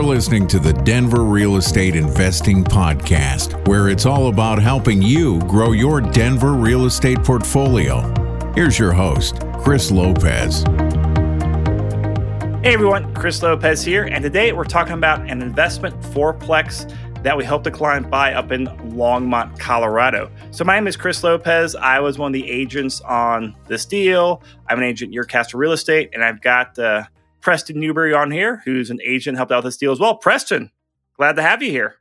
You're listening to the Denver Real Estate Investing Podcast, where it's all about helping you grow your Denver real estate portfolio. Here's your host, Chris Lopez. Hey everyone, Chris Lopez here, and today we're talking about an investment fourplex that we helped a client buy up in Longmont, Colorado. So my name is Chris Lopez. I was one of the agents on this deal. I'm an agent at Castle Real Estate, and I've got uh, Preston Newberry on here, who's an agent, helped out this deal as well. Preston, glad to have you here.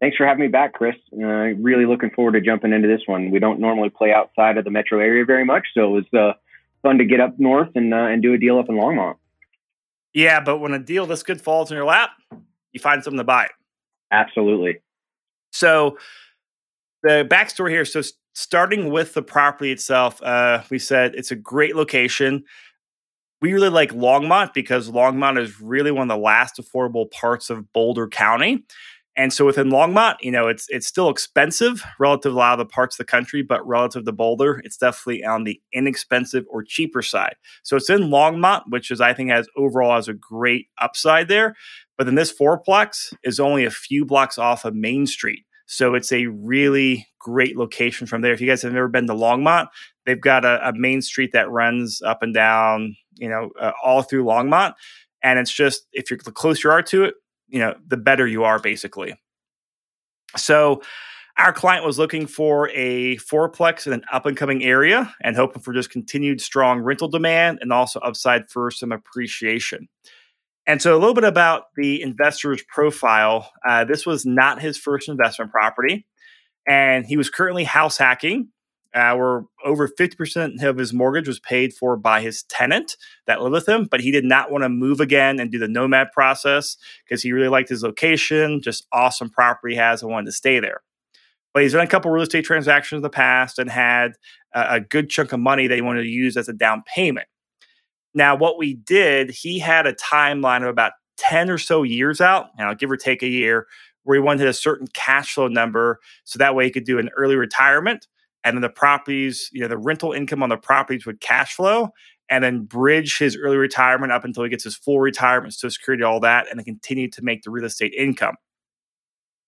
Thanks for having me back, Chris. Uh, really looking forward to jumping into this one. We don't normally play outside of the metro area very much, so it was uh, fun to get up north and uh, and do a deal up in Longmont. Yeah, but when a deal this good falls in your lap, you find something to buy. Absolutely. So the backstory here. So starting with the property itself, uh, we said it's a great location we really like Longmont because Longmont is really one of the last affordable parts of Boulder County. And so within Longmont, you know, it's it's still expensive relative to a lot of the parts of the country, but relative to Boulder, it's definitely on the inexpensive or cheaper side. So it's in Longmont, which is I think has overall has a great upside there. But then this fourplex is only a few blocks off of Main Street. So it's a really great location from there. If you guys have never been to Longmont, they've got a, a main street that runs up and down you know, uh, all through Longmont. And it's just, if you're the closer you are to it, you know, the better you are basically. So, our client was looking for a fourplex in an up and coming area and hoping for just continued strong rental demand and also upside for some appreciation. And so, a little bit about the investor's profile. Uh, this was not his first investment property, and he was currently house hacking where over 50% of his mortgage was paid for by his tenant that lived with him, but he did not want to move again and do the nomad process because he really liked his location, just awesome property he has and wanted to stay there. But he's done a couple real estate transactions in the past and had a, a good chunk of money that he wanted to use as a down payment. Now, what we did, he had a timeline of about 10 or so years out, you know, give or take a year, where he wanted a certain cash flow number so that way he could do an early retirement and then the properties, you know, the rental income on the properties would cash flow and then bridge his early retirement up until he gets his full retirement, social security, all that, and then continue to make the real estate income.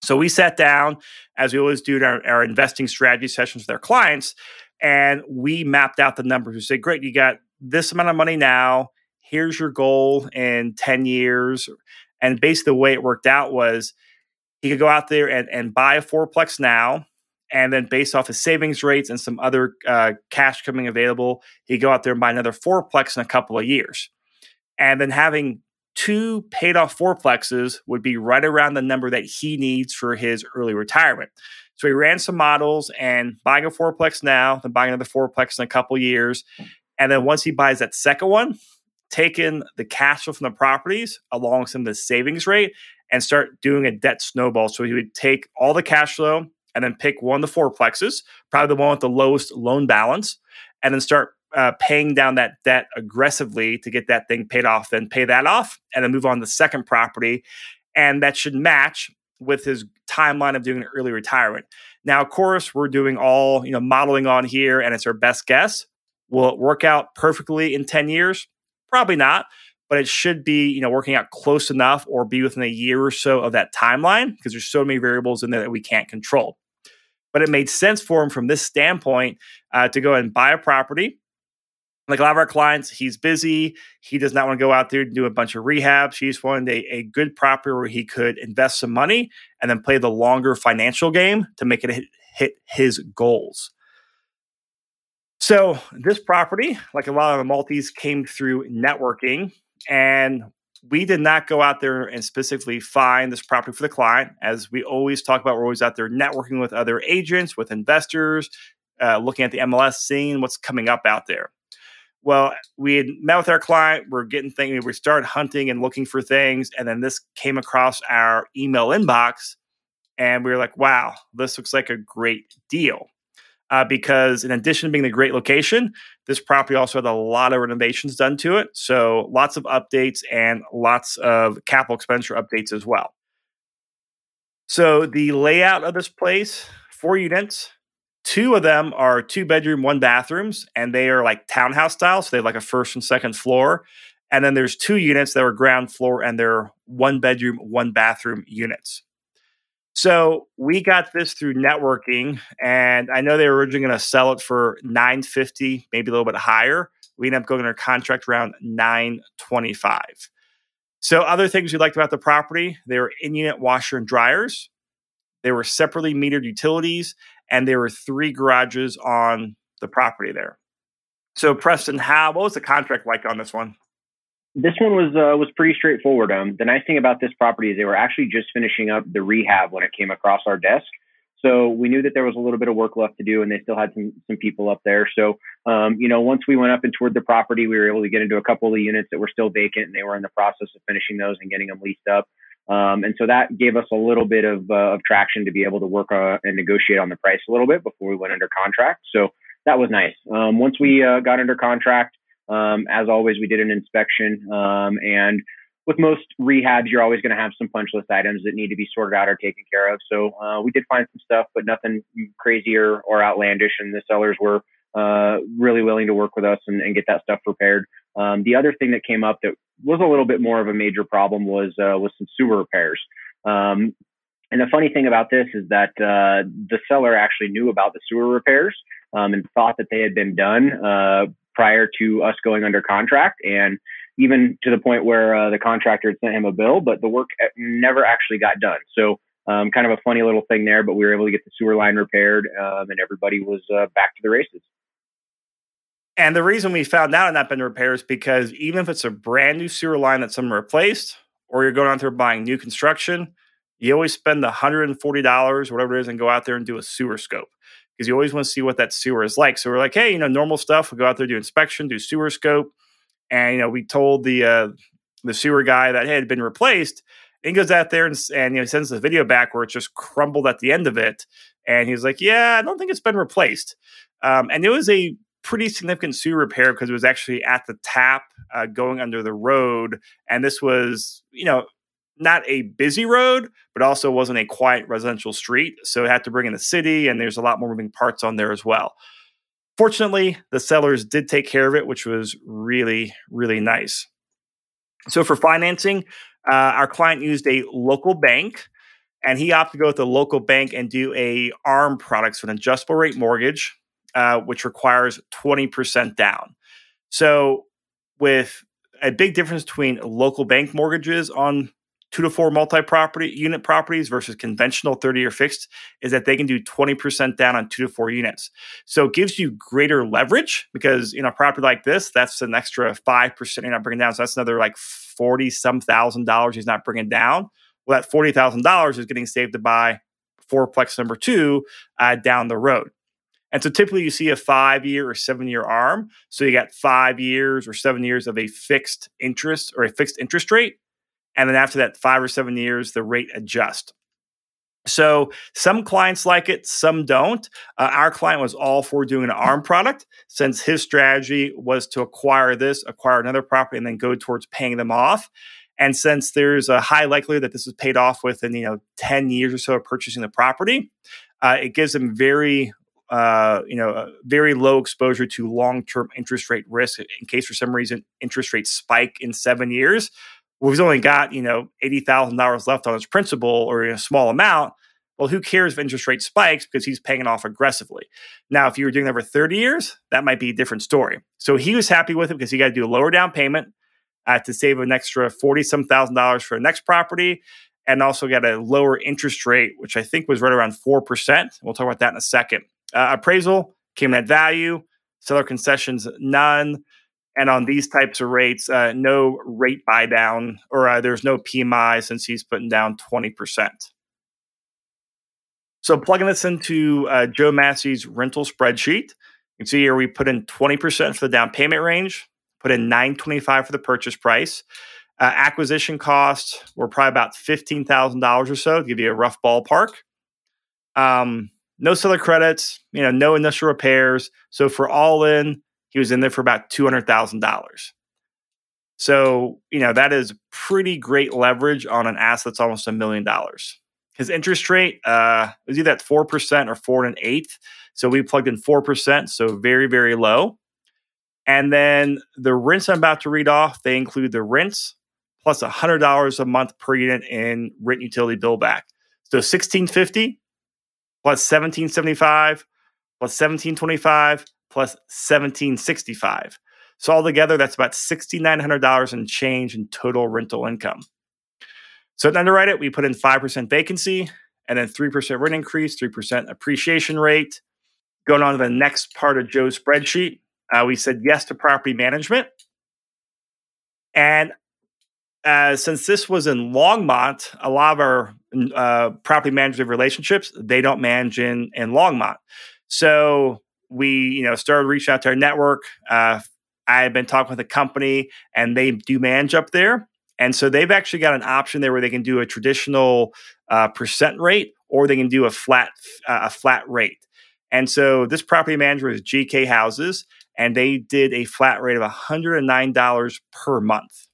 So we sat down, as we always do in our, our investing strategy sessions with our clients, and we mapped out the numbers. We said, great, you got this amount of money now. Here's your goal in 10 years. And basically, the way it worked out was he could go out there and, and buy a fourplex now and then based off his savings rates and some other uh, cash coming available, he'd go out there and buy another fourplex in a couple of years. And then having two paid off fourplexes would be right around the number that he needs for his early retirement. So he ran some models and buying a fourplex now, then buying another fourplex in a couple of years. And then once he buys that second one, taking the cash flow from the properties along with some of the savings rate and start doing a debt snowball. So he would take all the cash flow, and then pick one of the fourplexes, probably the one with the lowest loan balance, and then start uh, paying down that debt aggressively to get that thing paid off, then pay that off, and then move on to the second property. And that should match with his timeline of doing an early retirement. Now, of course, we're doing all you know modeling on here, and it's our best guess. Will it work out perfectly in 10 years? Probably not, but it should be you know working out close enough or be within a year or so of that timeline because there's so many variables in there that we can't control but it made sense for him from this standpoint uh, to go and buy a property. Like a lot of our clients, he's busy. He does not want to go out there and do a bunch of rehabs. He just wanted a, a good property where he could invest some money and then play the longer financial game to make it hit, hit his goals. So this property, like a lot of the multis, came through networking. And we did not go out there and specifically find this property for the client. As we always talk about, we're always out there networking with other agents, with investors, uh, looking at the MLS, seeing what's coming up out there. Well, we had met with our client. We're getting things. We started hunting and looking for things, and then this came across our email inbox, and we were like, "Wow, this looks like a great deal." uh, because in addition to being the great location, this property also had a lot of renovations done to it. So lots of updates and lots of capital expenditure updates as well. So the layout of this place, four units, two of them are two bedroom, one bathrooms, and they are like townhouse style. So they have like a first and second floor. And then there's two units that are ground floor and they're one bedroom, one bathroom units. So we got this through networking, and I know they were originally going to sell it for 950, maybe a little bit higher. We ended up going under contract around 925. So other things we liked about the property, they were in-unit washer and dryers. They were separately metered utilities, and there were three garages on the property there. So Preston, how what was the contract like on this one? This one was uh, was pretty straightforward. Um, the nice thing about this property is they were actually just finishing up the rehab when it came across our desk. So we knew that there was a little bit of work left to do, and they still had some some people up there. So um, you know, once we went up and toured the property, we were able to get into a couple of the units that were still vacant, and they were in the process of finishing those and getting them leased up. Um, and so that gave us a little bit of, uh, of traction to be able to work uh, and negotiate on the price a little bit before we went under contract. So that was nice. Um, once we uh, got under contract, um, as always, we did an inspection. Um, and with most rehabs, you're always going to have some punch list items that need to be sorted out or taken care of. So uh, we did find some stuff, but nothing crazier or outlandish. And the sellers were uh, really willing to work with us and, and get that stuff repaired. Um, the other thing that came up that was a little bit more of a major problem was uh, was some sewer repairs. Um, and the funny thing about this is that uh, the seller actually knew about the sewer repairs um, and thought that they had been done uh, prior to us going under contract, and even to the point where uh, the contractor had sent him a bill, but the work never actually got done. So. Um, kind of a funny little thing there, but we were able to get the sewer line repaired, um, and everybody was uh, back to the races. And the reason we found out on that been repaired is because even if it's a brand new sewer line that someone replaced, or you're going out there buying new construction, you always spend the $140 or whatever it is and go out there and do a sewer scope because you always want to see what that sewer is like. So we're like, hey, you know, normal stuff. We'll go out there, do inspection, do sewer scope. And, you know, we told the, uh, the sewer guy that hey, it had been replaced. And he goes out there and, and you know, sends the video back where it just crumbled at the end of it. And he's like, yeah, I don't think it's been replaced. Um, and it was a pretty significant sewer repair because it was actually at the tap uh, going under the road. And this was, you know, not a busy road, but also wasn't a quiet residential street. So it had to bring in the city, and there's a lot more moving parts on there as well. Fortunately, the sellers did take care of it, which was really, really nice. So for financing, uh, our client used a local bank, and he opted to go with the local bank and do a ARM product, so an adjustable rate mortgage uh, which requires 20% down. So, with a big difference between local bank mortgages on two to four multi property unit properties versus conventional 30 year fixed is that they can do 20% down on two to four units. So it gives you greater leverage because, in a property like this, that's an extra 5% you're not bringing down. So that's another like 40 some thousand dollars he's not bringing down. Well, that $40,000 is getting saved to buy fourplex number two uh, down the road. And so typically you see a five year or seven year arm. So you got five years or seven years of a fixed interest or a fixed interest rate. And then after that five or seven years, the rate adjusts. So some clients like it, some don't. Uh, our client was all for doing an ARM product since his strategy was to acquire this, acquire another property, and then go towards paying them off. And since there's a high likelihood that this is paid off within you know 10 years or so of purchasing the property, uh, it gives them very uh, you know, very low exposure to long-term interest rate risk in case for some reason interest rates spike in seven years. Well, he's only got you know eighty thousand dollars left on his principal or a small amount. Well, who cares if interest rate spikes because he's paying it off aggressively. Now, if you were doing that for 30 years, that might be a different story. So he was happy with it because he got to do a lower down payment uh, to save an extra 40 some thousand dollars for the next property and also got a lower interest rate, which I think was right around 4%. We'll talk about that in a second. Uh, appraisal came at value, seller concessions none. And on these types of rates, uh, no rate buy down, or uh, there's no PMI since he's putting down 20%. So, plugging this into uh, Joe Massey's rental spreadsheet, you can see here we put in 20% for the down payment range, put in 925 for the purchase price. Uh, acquisition costs were probably about $15,000 or so to give you a rough ballpark. Um, no seller credits, you know, no initial repairs. So for all in, he was in there for about two hundred thousand dollars. So you know that is pretty great leverage on an asset that's almost a million dollars. His interest rate uh, was either at four percent or four and an eighth. So we plugged in four percent, so very very low. And then the rents I'm about to read off, they include the rents plus $100 a month per unit in rent utility bill back. So 1650 plus 1775 plus 1725 plus 1765. So altogether, that's about $6,900 in change in total rental income. So to underwrite it, we put in 5% vacancy and then 3% rent increase, 3% appreciation rate. Going on to the next part of Joe's spreadsheet, uh, we said yes to property management. And uh, since this was in Longmont, a lot of our uh, property management relationships they don't manage in in Longmont. So we, you know, started reaching out to our network. Uh, I had been talking with a company, and they do manage up there, and so they've actually got an option there where they can do a traditional uh, percent rate, or they can do a flat uh, a flat rate. And so this property manager is GK Houses, and they did a flat rate of $109 per month.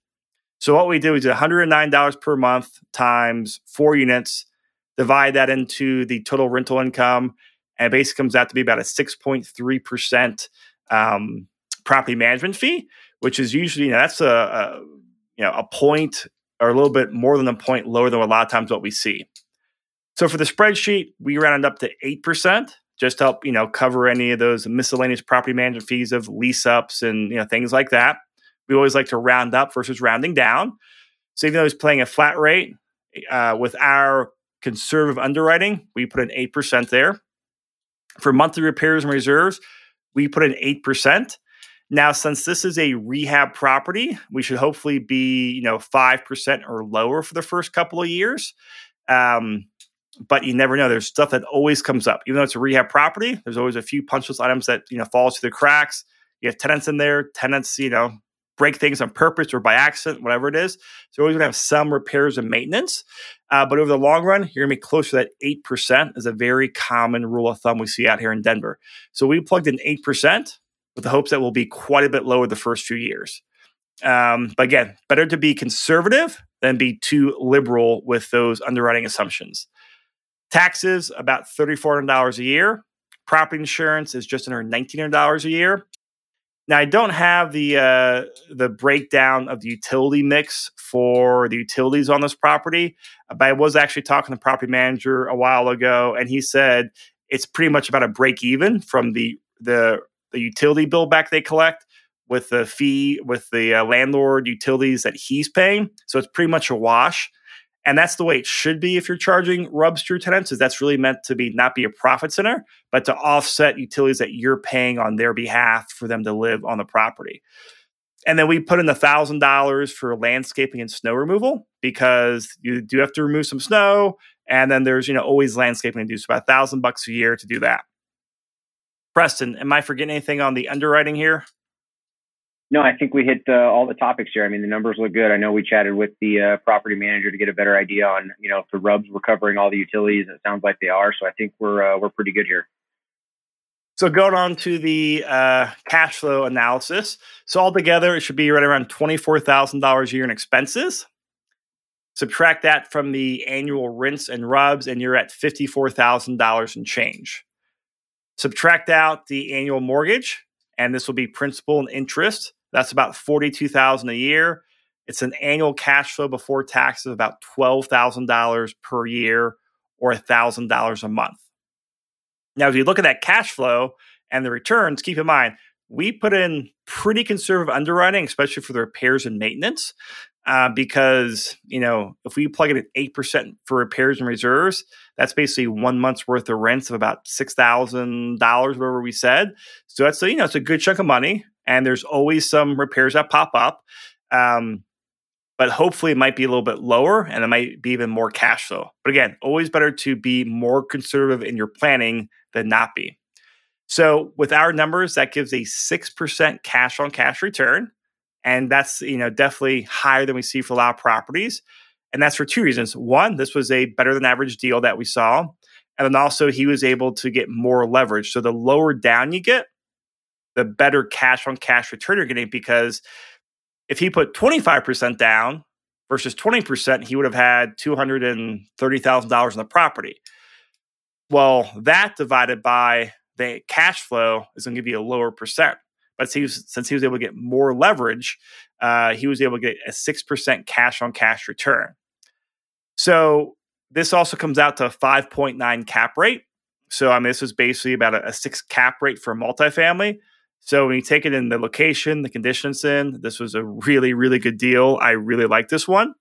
So what we do is $109 per month times four units, divide that into the total rental income, and it basically comes out to be about a 6.3% um, property management fee, which is usually, you know, that's a, a, you know, a point or a little bit more than a point lower than a lot of times what we see. So for the spreadsheet, we rounded up to 8% just to help, you know, cover any of those miscellaneous property management fees of lease ups and, you know, things like that. We always like to round up versus rounding down. So even though he's playing a flat rate, uh, with our conservative underwriting, we put an 8% there. For monthly repairs and reserves, we put in 8%. Now, since this is a rehab property, we should hopefully be, you know, 5% or lower for the first couple of years. Um, but you never know. There's stuff that always comes up. Even though it's a rehab property, there's always a few punch list items that, you know, falls through the cracks. You have tenants in there. Tenants, you know, break things on purpose or by accident, whatever it is. So you're always going to have some repairs and maintenance. Uh, but over the long run, you're going to be closer to that 8% is a very common rule of thumb we see out here in Denver. So we plugged in 8% with the hopes that we'll be quite a bit lower the first few years. Um, but again, better to be conservative than be too liberal with those underwriting assumptions. Taxes, about $3,400 a year. Property insurance is just under $1,900 a year. Now I don't have the uh, the breakdown of the utility mix for the utilities on this property, but I was actually talking to the property manager a while ago, and he said it's pretty much about a break even from the the the utility bill back they collect with the fee with the uh, landlord utilities that he's paying. So it's pretty much a wash. And that's the way it should be if you're charging RUBS to your tenants, is that's really meant to be not be a profit center, but to offset utilities that you're paying on their behalf for them to live on the property. And then we put in the thousand dollars for landscaping and snow removal because you do have to remove some snow, and then there's you know always landscaping to do. So about a thousand bucks a year to do that. Preston, am I forgetting anything on the underwriting here? No, I think we hit uh, all the topics here. I mean, the numbers look good. I know we chatted with the uh, property manager to get a better idea on, you know, if the RUBS were covering all the utilities. It sounds like they are. So I think we're uh, we're pretty good here. So going on to the uh, cash flow analysis. So altogether, it should be right around twenty four thousand dollars a year in expenses. Subtract that from the annual rents and RUBS, and you're at fifty four thousand dollars in change. Subtract out the annual mortgage, and this will be principal and interest. That's about 42,000 a year. It's an annual cash flow before taxes of about $12,000 per year or $1,000 a month. Now, if you look at that cash flow and the returns, keep in mind, we put in pretty conservative underwriting, especially for the repairs and maintenance, uh, because, you know, if we plug in at 8% for repairs and reserves, that's basically one month's worth of rents of about $6,000, whatever we said. So that's, you know, it's a good chunk of money and there's always some repairs that pop up. Um, but hopefully it might be a little bit lower and it might be even more cash flow. But again, always better to be more conservative in your planning than not be. So with our numbers, that gives a 6% cash on cash return. And that's, you know, definitely higher than we see for a lot of properties. And that's for two reasons. One, this was a better than average deal that we saw. And then also he was able to get more leverage. So the lower down you get, the better cash on cash return you're getting because if he put 25% down versus 20%, he would have had $230,000 in the property. Well, that divided by the cash flow is going to give you a lower percent. but since he was able to get more leverage, uh, he was able to get a 6% cash on cash return. So this also comes out to a 5.9 cap rate. So, I mean, this was basically about a, a six cap rate for multifamily. So, when you take it in the location, the conditions in, this was a really, really good deal. I really like this one.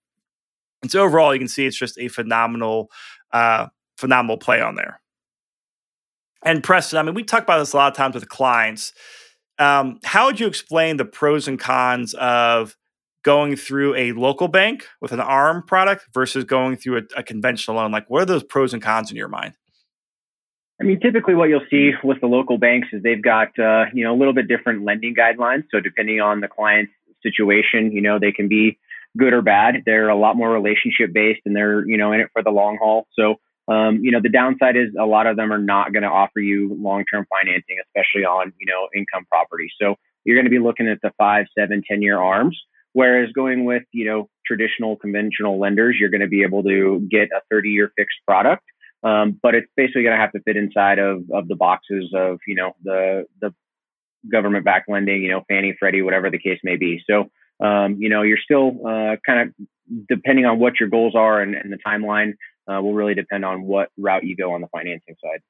And so, overall, you can see it's just a phenomenal, uh, phenomenal play on there. And Preston, I mean, we talk about this a lot of times with clients. Um, how would you explain the pros and cons of going through a local bank with an ARM product versus going through a, a conventional loan? Like, what are those pros and cons in your mind? I mean, typically what you'll see with the local banks is they've got, uh, you know, a little bit different lending guidelines. So depending on the client's situation, you know, they can be good or bad. They're a lot more relationship based and they're, you know, in it for the long haul. So, um, you know, the downside is a lot of them are not going to offer you long-term financing, especially on, you know, income property. So you're going to be looking at the five, seven, 10 year arms. Whereas going with, you know, traditional conventional lenders, you're going to be able to get a 30 year fixed product um, but it's basically going to have to fit inside of, of the boxes of, you know, the, the government backed lending, you know, Fannie, Freddie, whatever the case may be. So, um, you know, you're still uh, kind of depending on what your goals are and, and the timeline uh, will really depend on what route you go on the financing side.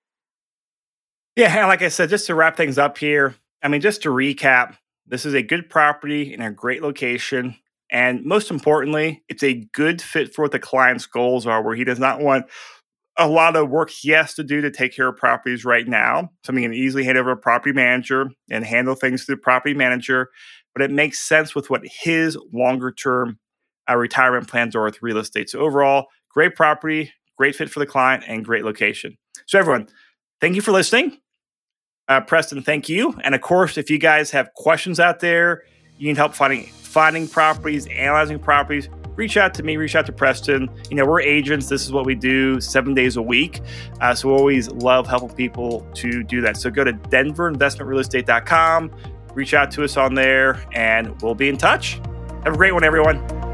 Yeah, like I said, just to wrap things up here, I mean, just to recap, this is a good property in a great location. And most importantly, it's a good fit for what the client's goals are, where he does not want a lot of work he has to do to take care of properties right now. Something he can easily hand over a property manager and handle things through the property manager. But it makes sense with what his longer term uh, retirement plans are with real estate. So overall, great property, great fit for the client, and great location. So everyone, thank you for listening. Uh, Preston, thank you. And of course, if you guys have questions out there, you need help finding finding properties, analyzing properties, reach out to me, reach out to Preston. You know, we're agents. This is what we do seven days a week. Uh, so we always love helping people to do that. So go to denverinvestmentrealestate.com, reach out to us on there, and we'll be in touch. Have a great one, everyone.